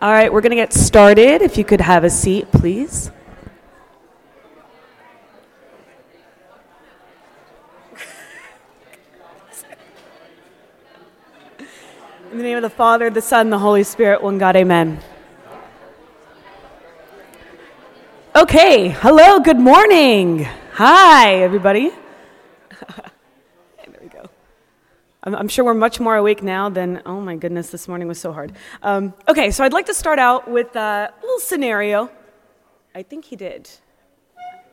All right, we're going to get started. If you could have a seat, please. In the name of the Father, the Son, the Holy Spirit, one God, amen. Okay, hello, good morning. Hi, everybody. we. I'm, sure we're much more awake now than, oh my goodness, this morning was so hard. Um, okay, so I'd like to start out with a little scenario. I think he did.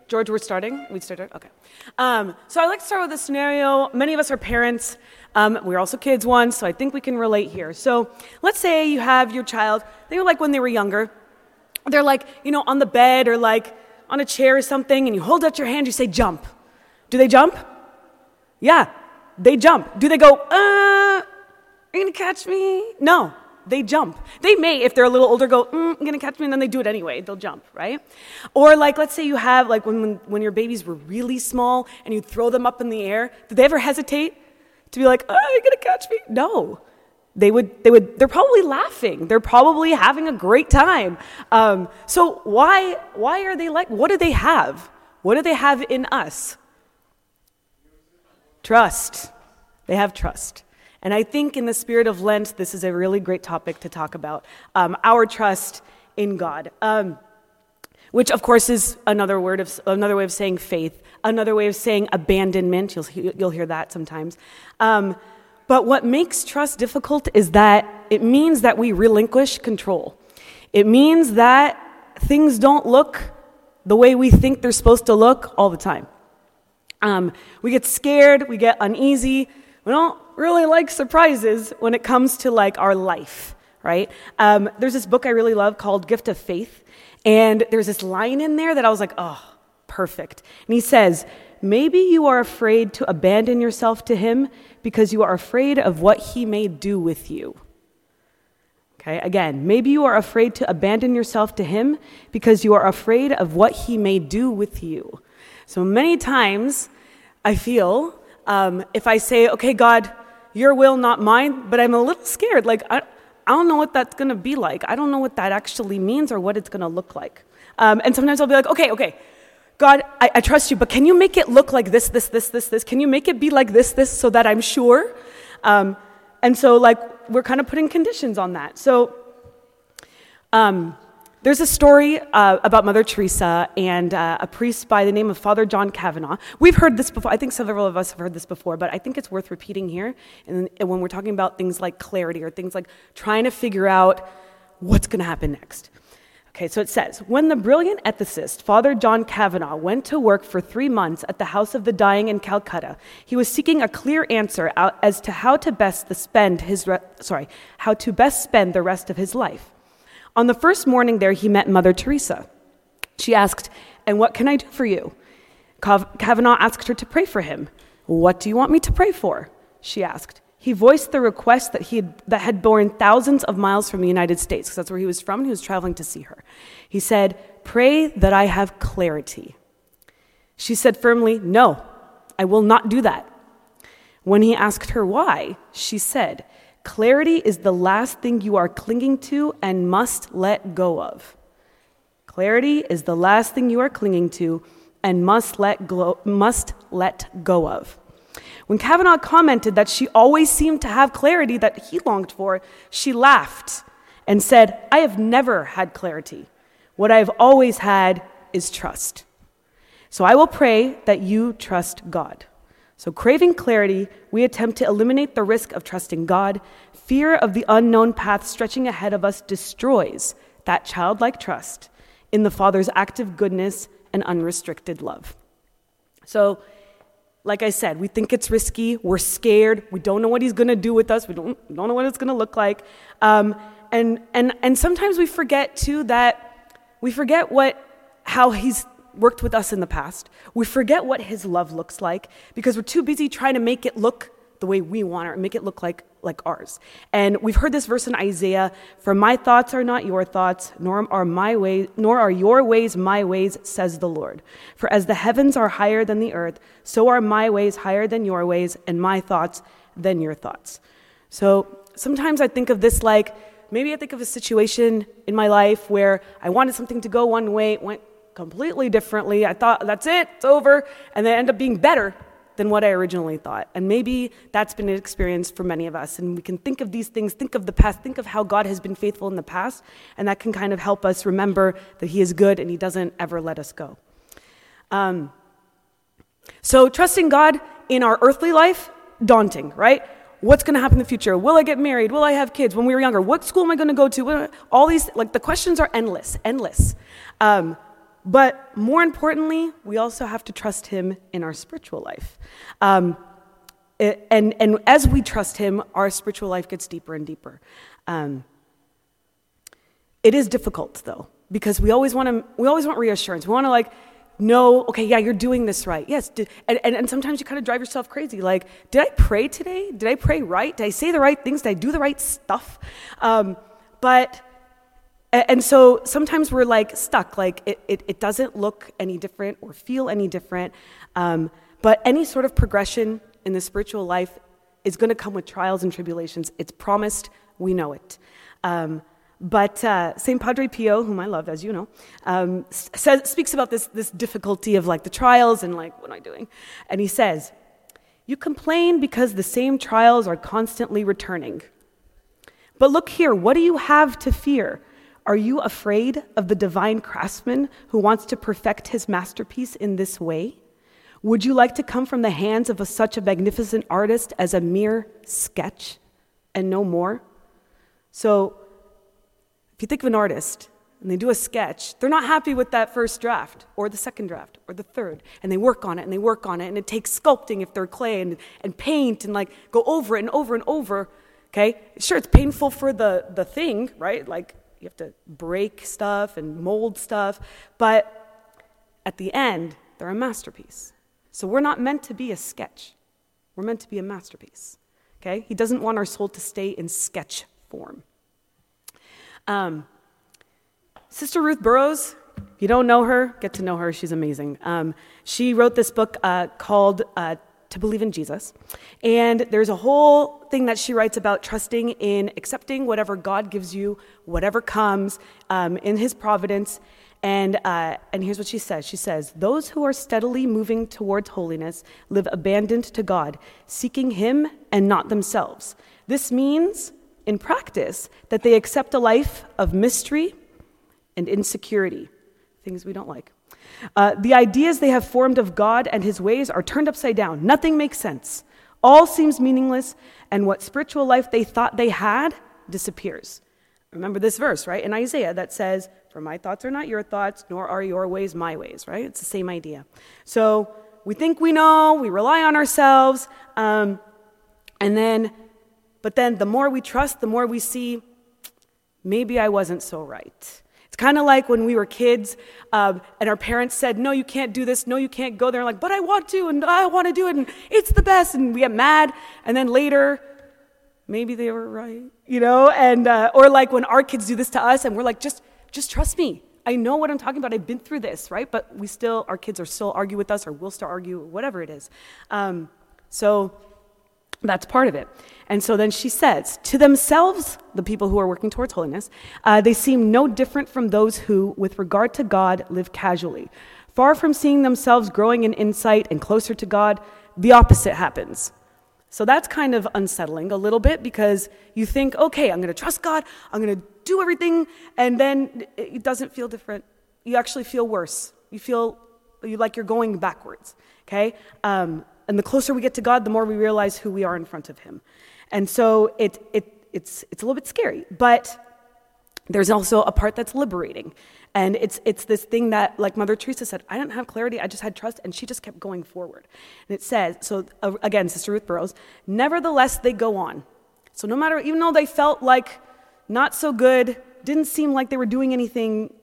George, we're starting? We started? Okay. Um, so I'd like to start with a scenario. Many of us are parents. Um, we're also kids once, so I think we can relate here. So let's say you have your child, they were like when they were younger. They're like, you know, on the bed or like on a chair or something, and you hold out your hand, you say, jump. Do they jump? Yeah, they jump. Do they go, uh, are you gonna catch me? No, they jump. They may, if they're a little older, go, mm, I'm gonna catch me, and then they do it anyway. They'll jump, right? Or like, let's say you have, like when, when, your babies were really small and you throw them up in the air, did they ever hesitate to be like, oh, you're you gonna catch me? No. They would, they would, they're probably laughing. They're probably having a great time. Um, so why, why are they like, what do they have? What do they have in us? Trust. They have trust. And I think in the spirit of Lent, this is a really great topic to talk about um, our trust in God. Um, which of course is another word of another way of saying faith, another way of saying abandonment. You'll you'll hear that sometimes. Um, but what makes trust difficult is that it means that we relinquish control. It means that things don't look the way we think they're supposed to look all the time. Um, we get scared, we get uneasy, we don't really like surprises when it comes to like our life, right? Um, there's this book I really love called Gift of Faith, and there's this line in there that I was like, oh, perfect. And he says, maybe you are afraid to abandon yourself to him because you are afraid of what he may do with you. Okay, again, maybe you are afraid to abandon yourself to him because you are afraid of what he may do with you. So many times I feel um, if I say, okay, God, your will, not mine, but I'm a little scared. Like, I, I don't know what that's going to be like. I don't know what that actually means or what it's going to look like. Um, and sometimes I'll be like, okay, okay, God, I, I, trust you, but can you make it look like this, this, this, this, this? Can you make it be like this, this, so that I'm sure? Um, and so, like, we're kind of putting conditions on that. So, um, there's a story uh, about Mother Teresa and uh, a priest by the name of Father John Kavanaugh. We've heard this before. I think several of us have heard this before, but I think it's worth repeating here. And, and when we're talking about things like clarity or things like trying to figure out what's going to happen next. Okay, so it says When the brilliant ethicist Father John Kavanaugh went to work for three months at the House of the Dying in Calcutta, he was seeking a clear answer as to how to best spend his re- sorry, how to best spend the rest of his life. On the first morning there, he met Mother Teresa. She asked, And what can I do for you? Kavanaugh asked her to pray for him. What do you want me to pray for? She asked. He voiced the request that, he had, that had borne thousands of miles from the United States, because that's where he was from, and he was traveling to see her. He said, Pray that I have clarity. She said firmly, No, I will not do that. When he asked her why, she said, Clarity is the last thing you are clinging to and must let go of. Clarity is the last thing you are clinging to and must let, go, must let go of. When Kavanaugh commented that she always seemed to have clarity that he longed for, she laughed and said, I have never had clarity. What I have always had is trust. So I will pray that you trust God. So, craving clarity, we attempt to eliminate the risk of trusting God. Fear of the unknown path stretching ahead of us destroys that childlike trust in the Father's active goodness and unrestricted love. So, like I said, we think it's risky, we're scared, we don't know what He's gonna do with us, we don't, don't know what it's gonna look like. Um, and, and, and sometimes we forget, too, that we forget what, how He's worked with us in the past. We forget what his love looks like because we're too busy trying to make it look the way we want it make it look like, like ours. And we've heard this verse in Isaiah, for my thoughts are not your thoughts, nor are my ways, nor are your ways my ways, says the Lord. For as the heavens are higher than the earth, so are my ways higher than your ways, and my thoughts than your thoughts. So sometimes I think of this like maybe I think of a situation in my life where I wanted something to go one way, went completely differently. I thought, that's it, it's over, and they end up being better than what I originally thought. And maybe that's been an experience for many of us. And we can think of these things, think of the past, think of how God has been faithful in the past, and that can kind of help us remember that He is good and He doesn't ever let us go. Um, so, trusting God in our earthly life, daunting, right? What's going to happen in the future? Will I get married? Will I have kids? When we were younger, what school am I going to go to? All these, like, the questions are endless, endless. Um, but more importantly, we also have to trust Him in our spiritual life. Um, and, and as we trust Him, our spiritual life gets deeper and deeper. Um, it is difficult, though, because we always want to, we always want reassurance. We want to, like, know, okay, yeah, you're doing this right. Yes. Did, and, and, and sometimes you kind of drive yourself crazy. Like, did I pray today? Did I pray right? Did I say the right things? Did I do the right stuff? Um, but and so sometimes we're like stuck, like it, it, it, doesn't look any different or feel any different. Um, but any sort of progression in the spiritual life is going to come with trials and tribulations. It's promised, we know it. Um, but uh, St. Padre Pio, whom I love, as you know, um, says, speaks about this, this difficulty of like the trials and like, what am I doing? And he says, You complain because the same trials are constantly returning. But look here, what do you have to fear? Are you afraid of the divine craftsman who wants to perfect his masterpiece in this way? Would you like to come from the hands of a, such a magnificent artist as a mere sketch and no more? So, if you think of an artist and they do a sketch, they're not happy with that first draft or the second draft or the third. And they work on it and they work on it. And it takes sculpting if they're clay and, and paint and like go over it and over and over. Okay? Sure, it's painful for the, the thing, right? Like you have to break stuff and mold stuff, but at the end, they're a masterpiece. So we're not meant to be a sketch. We're meant to be a masterpiece. Okay? He doesn't want our soul to stay in sketch form. Um, Sister Ruth Burrows, if you don't know her, get to know her. She's amazing. Um, she wrote this book uh, called uh, to believe in Jesus. And there's a whole thing that she writes about trusting in accepting whatever God gives you, whatever comes um, in His providence. And, uh, and here's what she says She says, Those who are steadily moving towards holiness live abandoned to God, seeking Him and not themselves. This means, in practice, that they accept a life of mystery and insecurity, things we don't like. Uh, the ideas they have formed of God and his ways are turned upside down. Nothing makes sense. All seems meaningless, and what spiritual life they thought they had disappears. Remember this verse, right, in Isaiah that says, For my thoughts are not your thoughts, nor are your ways my ways, right? It's the same idea. So we think we know, we rely on ourselves, um, and then, but then the more we trust, the more we see, maybe I wasn't so right. It's kind of like when we were kids um, and our parents said, No, you can't do this. No, you can't go there. Like, but I want to, and I want to do it, and it's the best. And we get mad. And then later, maybe they were right, you know? And, uh, or like when our kids do this to us, and we're like, just, just trust me. I know what I'm talking about. I've been through this, right? But we still, our kids are still argue with us, or will still argue, whatever it is. Um, so that's part of it. And so then she says, to themselves, the people who are working towards holiness, uh, they seem no different from those who, with regard to God, live casually. Far from seeing themselves growing in insight and closer to God, the opposite happens. So that's kind of unsettling a little bit because you think, okay, I'm going to trust God, I'm going to do everything, and then it doesn't feel different. You actually feel worse. You feel you like you're going backwards. Okay? Um, and the closer we get to God, the more we realize who we are in front of Him. And so it, it, it's, it's a little bit scary, but there's also a part that's liberating. And it's, it's this thing that, like Mother Teresa said, I didn't have clarity, I just had trust, and she just kept going forward. And it says, so uh, again, Sister Ruth Burrows, nevertheless, they go on. So no matter, even though they felt like not so good, didn't seem like they were doing anything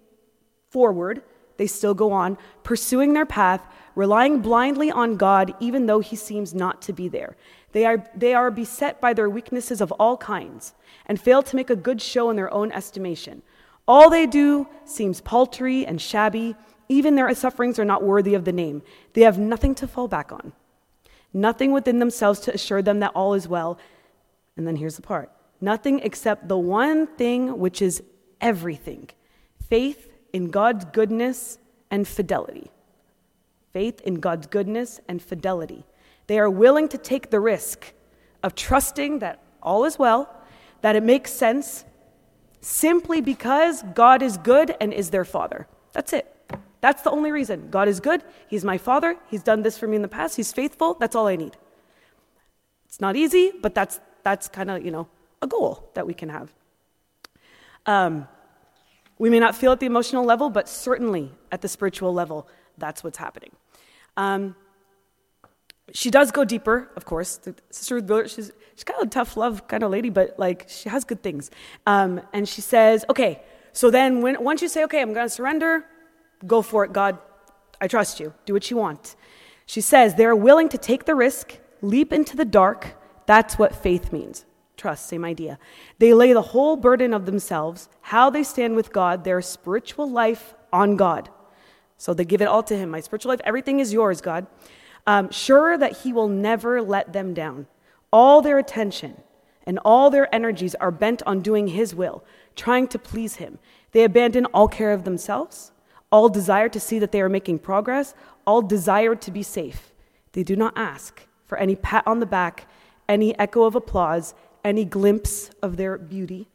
forward, they still go on, pursuing their path, relying blindly on God, even though He seems not to be there. They are, they are beset by their weaknesses of all kinds and fail to make a good show in their own estimation. All they do seems paltry and shabby. Even their sufferings are not worthy of the name. They have nothing to fall back on, nothing within themselves to assure them that all is well. And then here's the part nothing except the one thing which is everything faith in God's goodness and fidelity. Faith in God's goodness and fidelity. They are willing to take the risk of trusting that all is well, that it makes sense, simply because God is good and is their father. That's it. That's the only reason. God is good. He's my father. He's done this for me in the past. He's faithful. That's all I need. It's not easy, but that's, that's kind of, you know, a goal that we can have. Um, we may not feel at the emotional level, but certainly at the spiritual level, that's what's happening. Um, she does go deeper, of course. Sister Ruth Biller, she's, she's kind of a tough love kind of lady, but like she has good things. Um, and she says, okay, so then when, once you say, okay, I'm going to surrender, go for it, God. I trust you. Do what you want. She says, they're willing to take the risk, leap into the dark. That's what faith means. Trust, same idea. They lay the whole burden of themselves, how they stand with God, their spiritual life on God. So they give it all to Him. My spiritual life, everything is yours, God um, sure that He will never let them down. All their attention and all their energies are bent on doing His will, trying to please Him. They abandon all care of themselves, all desire to see that they are making progress, all desire to be safe. They do not ask for any pat on the back, any echo of applause, any glimpse of their beauty.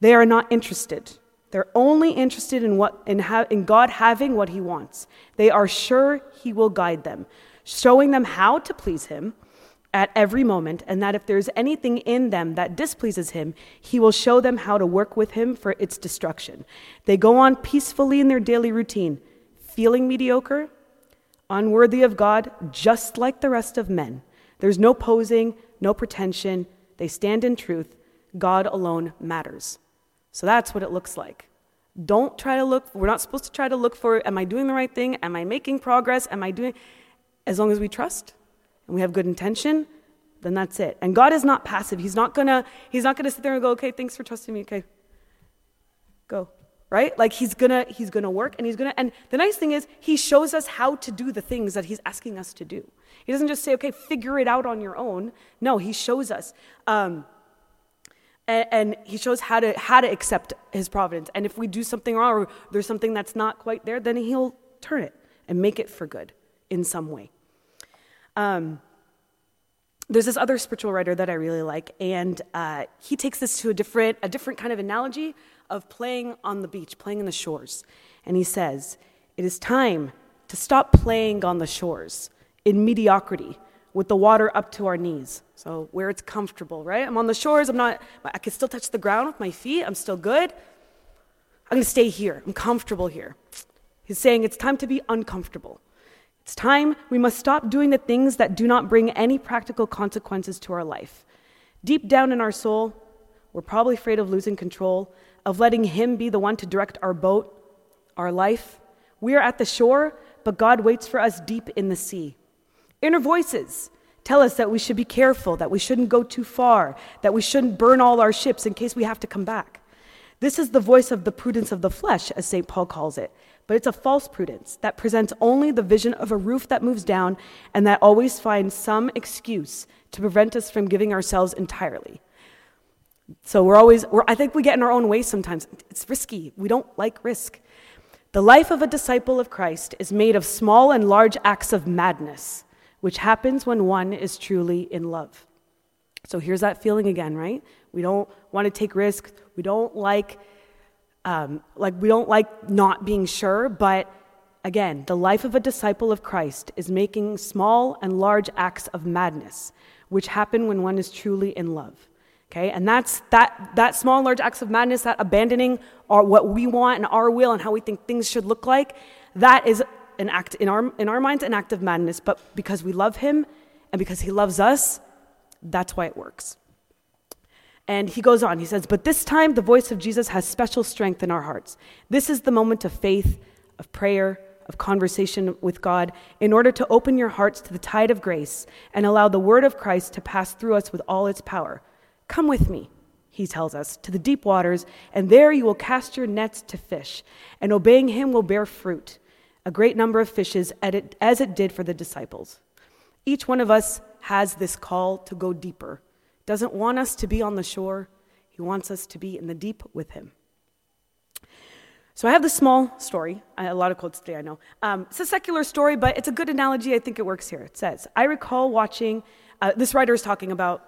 They are not interested. They're only interested in, what, in, ha- in God having what He wants. They are sure He will guide them showing them how to please Him at every moment, and that if there's anything in them that displeases Him, He will show them how to work with Him for its destruction. They go on peacefully in their daily routine, feeling mediocre, unworthy of God, just like the rest of men. There's no posing, no pretension. They stand in truth. God alone matters. So that's what it looks like. Don't try to look, we're not supposed to try to look for, am I doing the right thing? Am I making progress? Am I doing, as long as we trust and we have good intention, then that's it. And God is not passive. He's not gonna, he's not gonna sit there and go, okay, thanks for trusting me. Okay. Go. Right? Like he's gonna, he's gonna work and he's gonna, and the nice thing is he shows us how to do the things that he's asking us to do. He doesn't just say, okay, figure it out on your own. No, he shows us. Um, and, and, he shows how to how to accept his providence. And if we do something wrong or there's something that's not quite there, then he'll turn it and make it for good in some way. Um, there's this other spiritual writer that I really like, and uh, he takes this to a different, a different kind of analogy of playing on the beach, playing in the shores. And he says, It is time to stop playing on the shores in mediocrity with the water up to our knees. So, where it's comfortable, right? I'm on the shores, I'm not, I can still touch the ground with my feet, I'm still good. I'm gonna stay here, I'm comfortable here. He's saying it's time to be uncomfortable. It's time we must stop doing the things that do not bring any practical consequences to our life. Deep down in our soul, we're probably afraid of losing control, of letting Him be the one to direct our boat, our life. We are at the shore, but God waits for us deep in the sea. Inner voices tell us that we should be careful, that we shouldn't go too far, that we shouldn't burn all our ships in case we have to come back. This is the voice of the prudence of the flesh, as St. Paul calls it but it's a false prudence that presents only the vision of a roof that moves down and that always finds some excuse to prevent us from giving ourselves entirely. So we're always, we're, I think we get in our own way sometimes. It's risky. We don't like risk. The life of a disciple of Christ is made of small and large acts of madness, which happens when one is truly in love. So here's that feeling again, right? We don't want to take risks. We don't like um, like we don't like not being sure, but again, the life of a disciple of Christ is making small and large acts of madness, which happen when one is truly in love. Okay, and that's that that small and large acts of madness, that abandoning our, what we want and our will and how we think things should look like, that is an act in our in our minds an act of madness. But because we love Him and because He loves us, that's why it works. And he goes on, he says, But this time the voice of Jesus has special strength in our hearts. This is the moment of faith, of prayer, of conversation with God, in order to open your hearts to the tide of grace and allow the word of Christ to pass through us with all its power. Come with me, he tells us, to the deep waters, and there you will cast your nets to fish, and obeying him will bear fruit, a great number of fishes, as it did for the disciples. Each one of us has this call to go deeper doesn't want us to be on the shore. He wants us to be in the deep with Him. So I have this small story. A lot of quotes today, I know. Um, it's a secular story, but it's a good analogy. I think it works here. It says, I recall watching, uh, this writer is talking about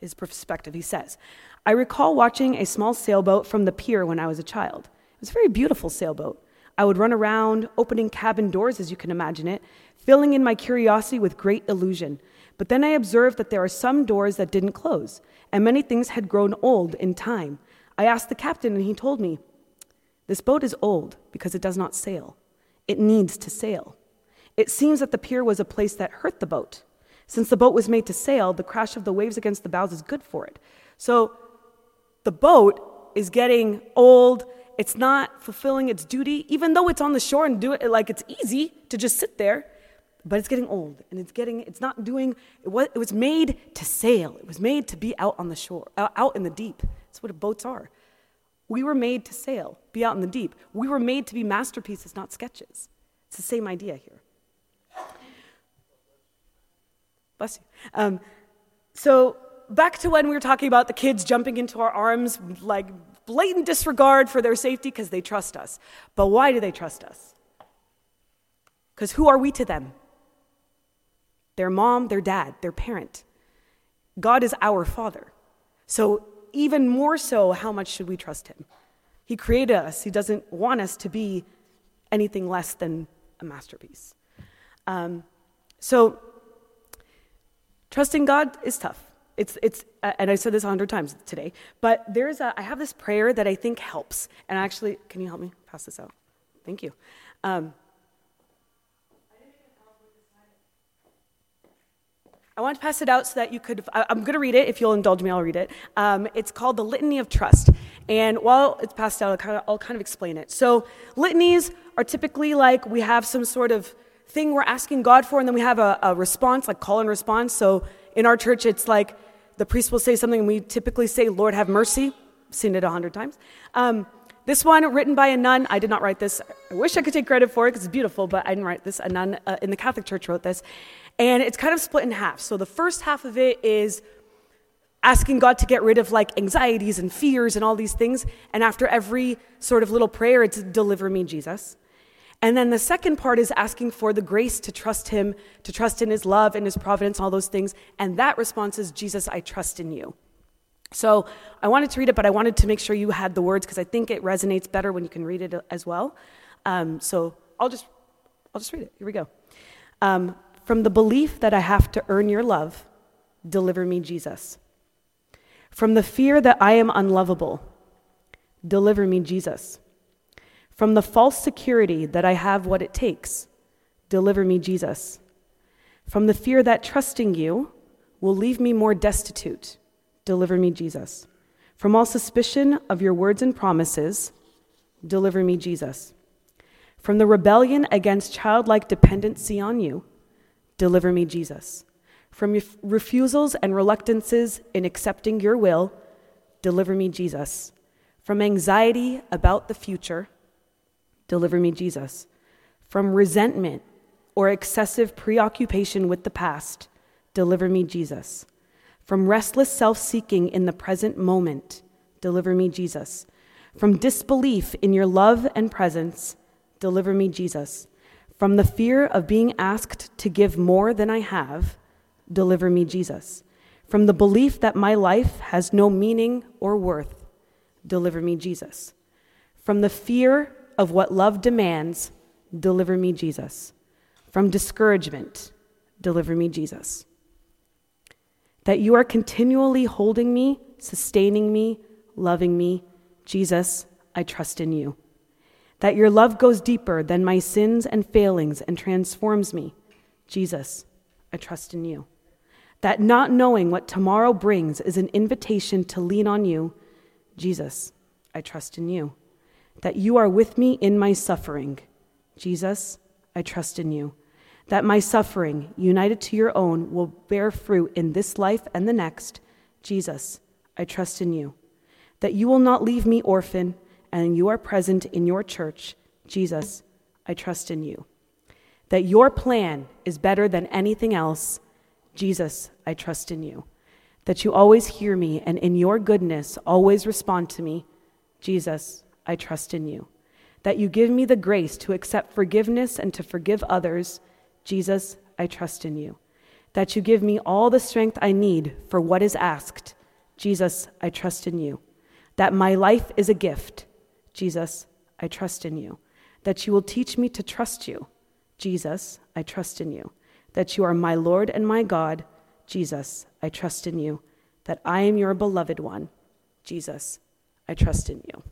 his perspective. He says, I recall watching a small sailboat from the pier when I was a child. It was a very beautiful sailboat. I would run around, opening cabin doors as you can imagine it, filling in my curiosity with great illusion. But then I observed that there are some doors that didn't close, and many things had grown old in time. I asked the captain, and he told me, This boat is old because it does not sail. It needs to sail. It seems that the pier was a place that hurt the boat. Since the boat was made to sail, the crash of the waves against the bows is good for it. So the boat is getting old. It's not fulfilling its duty, even though it's on the shore and do it like it's easy to just sit there but it's getting old and it's getting it's not doing it was, it was made to sail. It was made to be out on the shore out in the deep. That's what boats are. We were made to sail be out in the deep. We were made to be masterpieces not sketches. It's the same idea here. Bless you. Um, so back to when we were talking about the kids jumping into our arms like blatant disregard for their safety because they trust us but why do they trust us because who are we to them their mom, their dad, their parent. God is our Father. So, even more so, how much should we trust Him? He created us, He doesn't want us to be anything less than a masterpiece. Um, so, trusting God is tough. It's, it's, uh, and I said this a hundred times today, but there's a, I have this prayer that I think helps. And actually, can you help me pass this out? Thank you. Um, I want to pass it out so that you could. I'm going to read it. If you'll indulge me, I'll read it. Um, it's called the Litany of Trust. And while it's passed out, I'll kind, of, I'll kind of explain it. So, litanies are typically like we have some sort of thing we're asking God for, and then we have a, a response, like call and response. So, in our church, it's like the priest will say something, and we typically say, Lord, have mercy. I've seen it a hundred times. Um, this one, written by a nun, I did not write this. I wish I could take credit for it because it's beautiful, but I didn't write this. A nun uh, in the Catholic Church wrote this. And it's kind of split in half. So the first half of it is asking God to get rid of like anxieties and fears and all these things. And after every sort of little prayer, it's deliver me, Jesus. And then the second part is asking for the grace to trust Him, to trust in His love and His providence, all those things. And that response is, Jesus, I trust in you. So I wanted to read it, but I wanted to make sure you had the words because I think it resonates better when you can read it as well. Um, so I'll just, I'll just read it. Here we go. Um, from the belief that I have to earn your love, deliver me, Jesus. From the fear that I am unlovable, deliver me, Jesus. From the false security that I have what it takes, deliver me, Jesus. From the fear that trusting you will leave me more destitute, deliver me, Jesus. From all suspicion of your words and promises, deliver me, Jesus. From the rebellion against childlike dependency on you, Deliver me, Jesus. From ref- refusals and reluctances in accepting your will, deliver me, Jesus. From anxiety about the future, deliver me, Jesus. From resentment or excessive preoccupation with the past, deliver me, Jesus. From restless self seeking in the present moment, deliver me, Jesus. From disbelief in your love and presence, deliver me, Jesus. From the fear of being asked to give more than I have, deliver me, Jesus. From the belief that my life has no meaning or worth, deliver me, Jesus. From the fear of what love demands, deliver me, Jesus. From discouragement, deliver me, Jesus. That you are continually holding me, sustaining me, loving me, Jesus, I trust in you that your love goes deeper than my sins and failings and transforms me. Jesus, I trust in you. That not knowing what tomorrow brings is an invitation to lean on you. Jesus, I trust in you. That you are with me in my suffering. Jesus, I trust in you. That my suffering, united to your own, will bear fruit in this life and the next. Jesus, I trust in you. That you will not leave me orphan and you are present in your church, Jesus, I trust in you. That your plan is better than anything else, Jesus, I trust in you. that you always hear me and in your goodness always respond to me. Jesus, I trust in you. That you give me the grace to accept forgiveness and to forgive others. Jesus, I trust in you. That you give me all the strength I need for what is asked. Jesus, I trust in you. That my life is a gift. Jesus, I trust in you. That you will teach me to trust you. Jesus, I trust in you. That you are my Lord and my God. Jesus, I trust in you. That I am your beloved one. Jesus, I trust in you.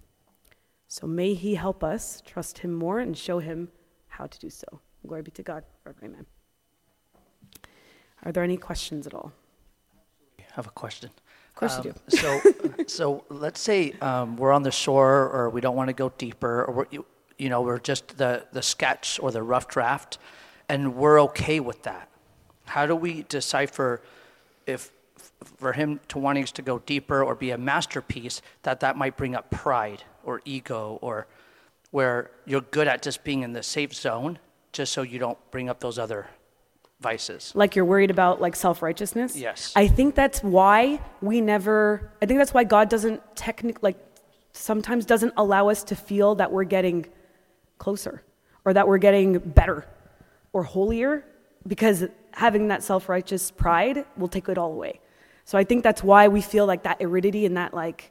So may he help us trust him more and show him how to do so. Glory be to God. Amen. Are there any questions at all? I have a question. Of course Um, you do. so, so let's say um, we're on the shore, or we don't want to go deeper, or we're, you, you know we're just the the sketch or the rough draft, and we're okay with that. How do we decipher if for him to wanting us to go deeper or be a masterpiece that that might bring up pride or ego or where you're good at just being in the safe zone, just so you don't bring up those other vices. Like you're worried about like self-righteousness? Yes. I think that's why we never I think that's why God doesn't technic like sometimes doesn't allow us to feel that we're getting closer or that we're getting better or holier because having that self-righteous pride will take it all away. So I think that's why we feel like that aridity and that like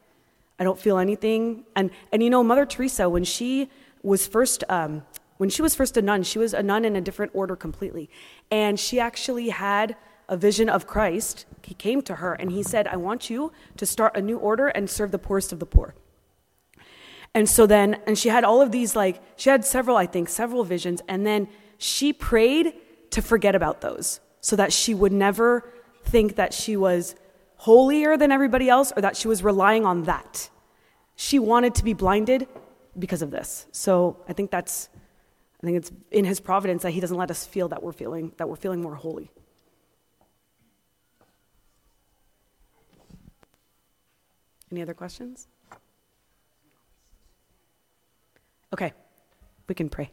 I don't feel anything. And and you know, Mother Teresa, when she was first um, when she was first a nun, she was a nun in a different order completely, and she actually had a vision of Christ. He came to her and he said, "I want you to start a new order and serve the poorest of the poor." And so then, and she had all of these like she had several, I think, several visions, and then she prayed to forget about those, so that she would never think that she was holier than everybody else or that she was relying on that. She wanted to be blinded because of this. So I think that's I think it's in his providence that he doesn't let us feel that we're feeling that we're feeling more holy. Any other questions? Okay. We can pray.